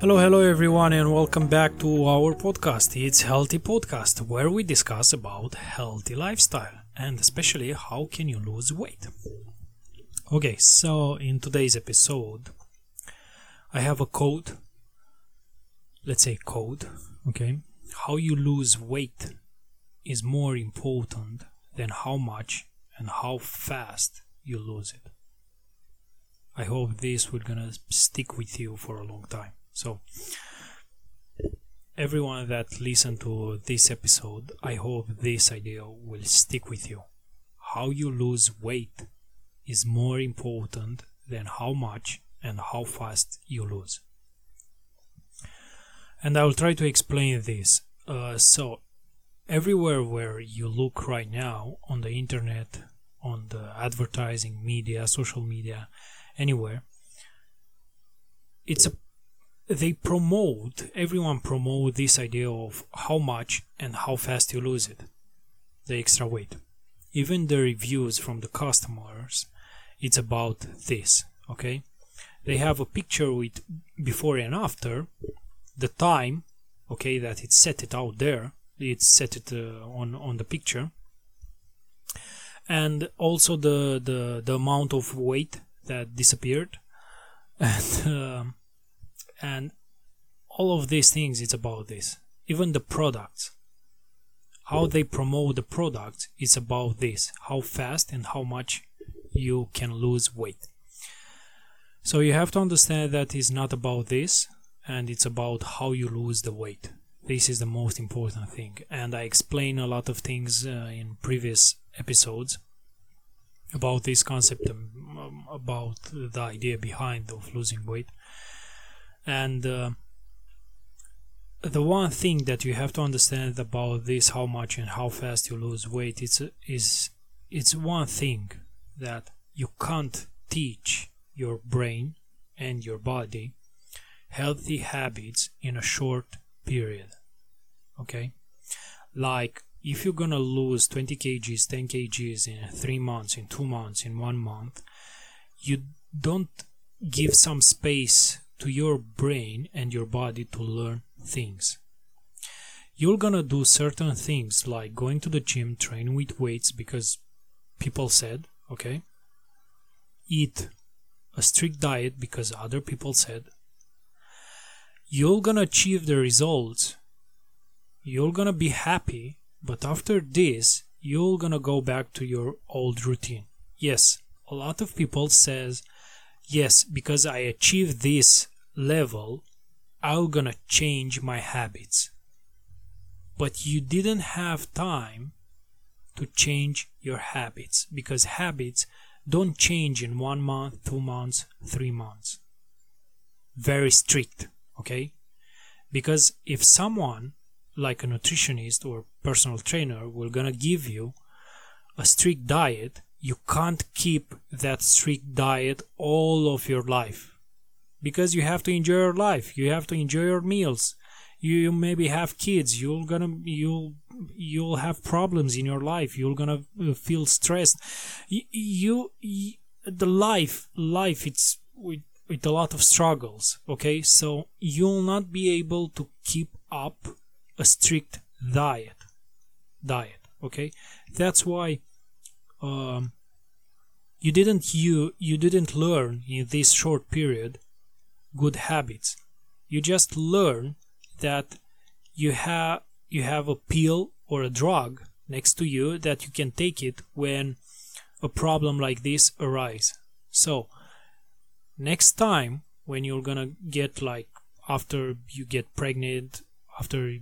Hello, hello everyone, and welcome back to our podcast. It's Healthy Podcast, where we discuss about healthy lifestyle and especially how can you lose weight. Okay, so in today's episode, I have a code. Let's say code, okay? How you lose weight is more important than how much and how fast you lose it. I hope this will gonna stick with you for a long time. So, everyone that listened to this episode, I hope this idea will stick with you. How you lose weight is more important than how much and how fast you lose. And I will try to explain this. Uh, so, everywhere where you look right now on the internet, on the advertising media, social media, anywhere, it's a they promote everyone promote this idea of how much and how fast you lose it the extra weight. Even the reviews from the customers it's about this okay? They have a picture with before and after the time okay that it set it out there it set it uh, on on the picture. And also the the the amount of weight that disappeared. And um, and all of these things it's about this. Even the products. How they promote the product is about this. How fast and how much you can lose weight. So you have to understand that it's not about this and it's about how you lose the weight. This is the most important thing. And i explain a lot of things uh, in previous episodes about this concept um, about the idea behind of losing weight. And uh, the one thing that you have to understand about this how much and how fast you lose weight it's is it's one thing that you can't teach your brain and your body healthy habits in a short period. Okay? Like if you're gonna lose 20 kgs 10 kgs in three months in two months in one month you don't give some space to your brain and your body to learn things. You're gonna do certain things like going to the gym, train with weights because people said, okay? Eat a strict diet because other people said. You're gonna achieve the results. You're gonna be happy, but after this, you're gonna go back to your old routine. Yes, a lot of people says yes, because I achieved this level, I'm gonna change my habits. But you didn't have time to change your habits because habits don't change in one month, two months, three months. Very strict, okay? Because if someone like a nutritionist or personal trainer will gonna give you a strict diet you can't keep that strict diet all of your life. Because you have to enjoy your life you have to enjoy your meals. You maybe have kids you're gonna you'll you'll have problems in your life you're gonna uh, feel stressed. You, you the life life it's with, with a lot of struggles okay? So you'll not be able to keep up a strict diet. Diet okay? That's why um, you didn't you you didn't learn in this short period good habits. You just learn that you have you have a pill or a drug next to you that you can take it when a problem like this arise. So next time when you're gonna get like after you get pregnant after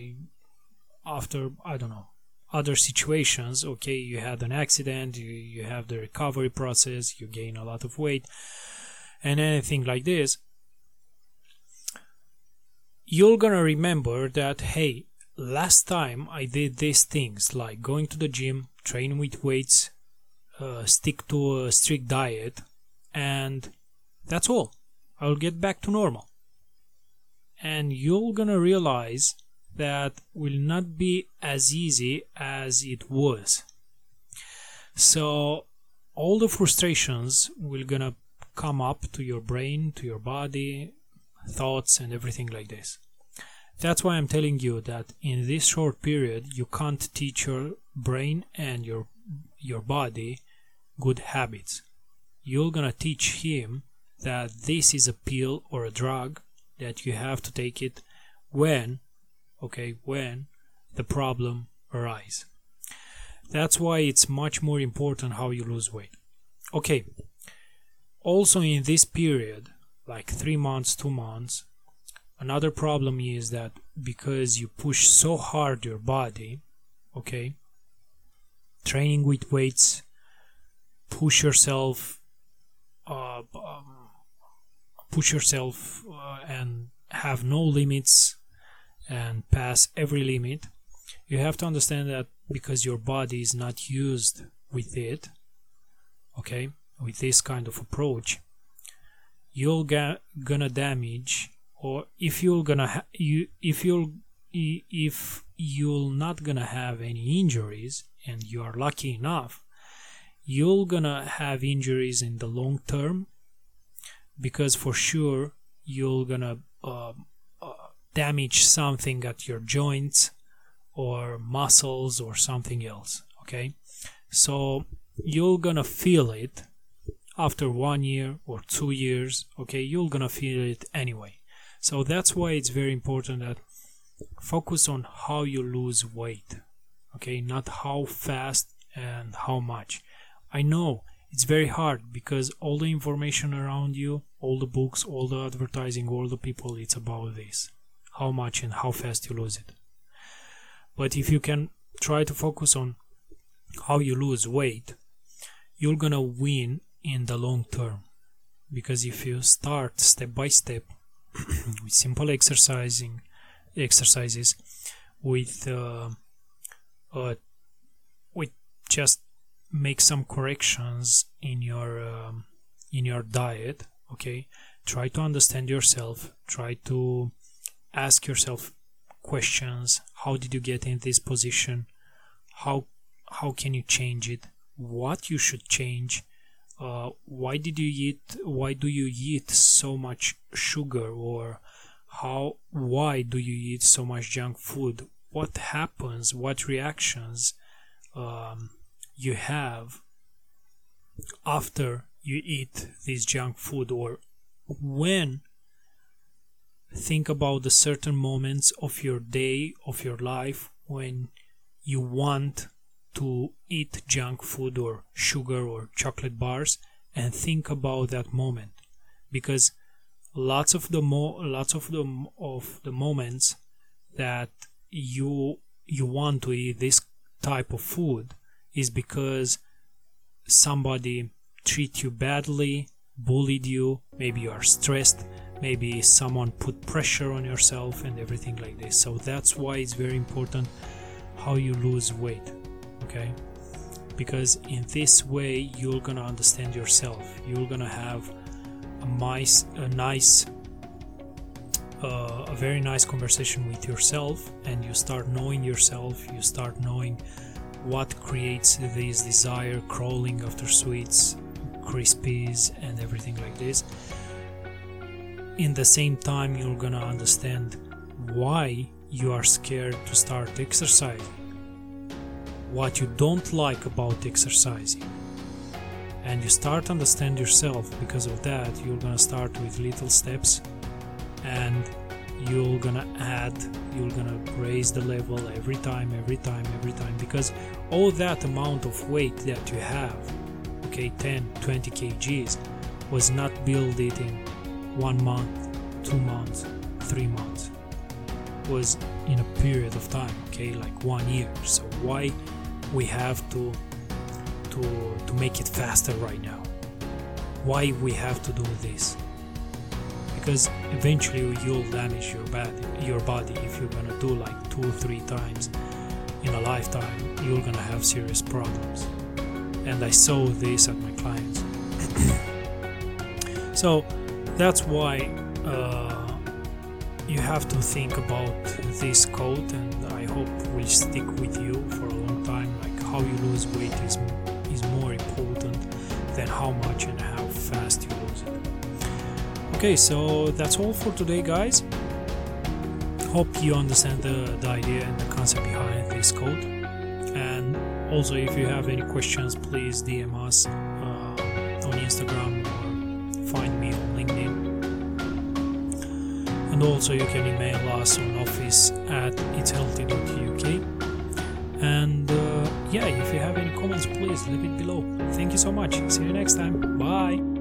uh, after i don't know other situations okay you had an accident you, you have the recovery process you gain a lot of weight and anything like this you're gonna remember that hey last time i did these things like going to the gym train with weights uh, stick to a strict diet and that's all. I'll get back to normal. And you're gonna realize that will not be as easy as it was. So all the frustrations will gonna come up to your brain to your body thoughts and everything like this that's why i'm telling you that in this short period you can't teach your brain and your your body good habits you're gonna teach him that this is a pill or a drug that you have to take it when okay when the problem arise. That's why it's much more important how you lose weight. Okay also in this period like 3 months 2 months another problem is that because you push so hard your body okay training with weights push yourself uh, um, push yourself uh, and have no limits and pass every limit you have to understand that because your body is not used with it okay with this kind of approach you're ga- gonna damage or if you're gonna ha- you if you'll if you're not gonna have any injuries and you are lucky enough you're gonna have injuries in the long term because for sure you're gonna uh, damage something at your joints or muscles or something else okay? So you're gonna feel it after one year or two years okay? You're gonna feel it anyway. So that's why it's very important that focus on how you lose weight okay? Not how fast and how much. I know it's very hard because all the information around you all the books all the advertising all the people it's about this how much and how fast you lose it. But if you can try to focus on how you lose weight you're gonna win in the long term. Because if you start step by step with simple exercising exercises with uh, uh, with just make some corrections in your um, in your diet okay try to understand yourself try to ask yourself questions. How did you get in this position? How how can you change it? What you should change? Uh, why did you eat why do you eat so much sugar? Or how why do you eat so much junk food? What happens? What reactions um, you have after you eat this junk food? Or when think about the certain moments of your day of your life when you want to eat junk food or sugar or chocolate bars and think about that moment. Because lots of the mo- lots of the of the moments that you you want to eat this type of food is because somebody treat you badly bullied you maybe you are stressed maybe someone put pressure on yourself and everything like this. So that's why it's very important how you lose weight okay? Because in this way you're gonna understand yourself. You're gonna have a nice a nice uh, a very nice conversation with yourself and you start knowing yourself. You start knowing what creates this desire crawling after sweets crispies and everything like this in the same time you're gonna understand why you are scared to start exercising what you don't like about exercising. And you start to understand yourself. Because of that you're gonna start with little steps and you're gonna add you're gonna raise the level every time every time every time. Because all that amount of weight that you have okay 10 20 kgs was not built in one month two months three months. Was in a period of time okay like one year. So why we have to to to make it faster right now? Why we have to do this? Because eventually you'll damage your body your body if you're gonna do like two or three times in a lifetime you're gonna have serious problems. And i saw this at my clients. So that's why uh, you have to think about this code and i hope will stick with you for a long time like how you lose weight is is more important than how much and how fast you lose it Okay, so that's all for today, guys. Hope you understand the, the idea and the concept behind this code. And also, if you have any questions, please DM us uh, on Instagram And also, you can email us on office at itshealthy.uk. And uh, yeah, if you have any comments, please leave it below. Thank you so much. See you next time. Bye.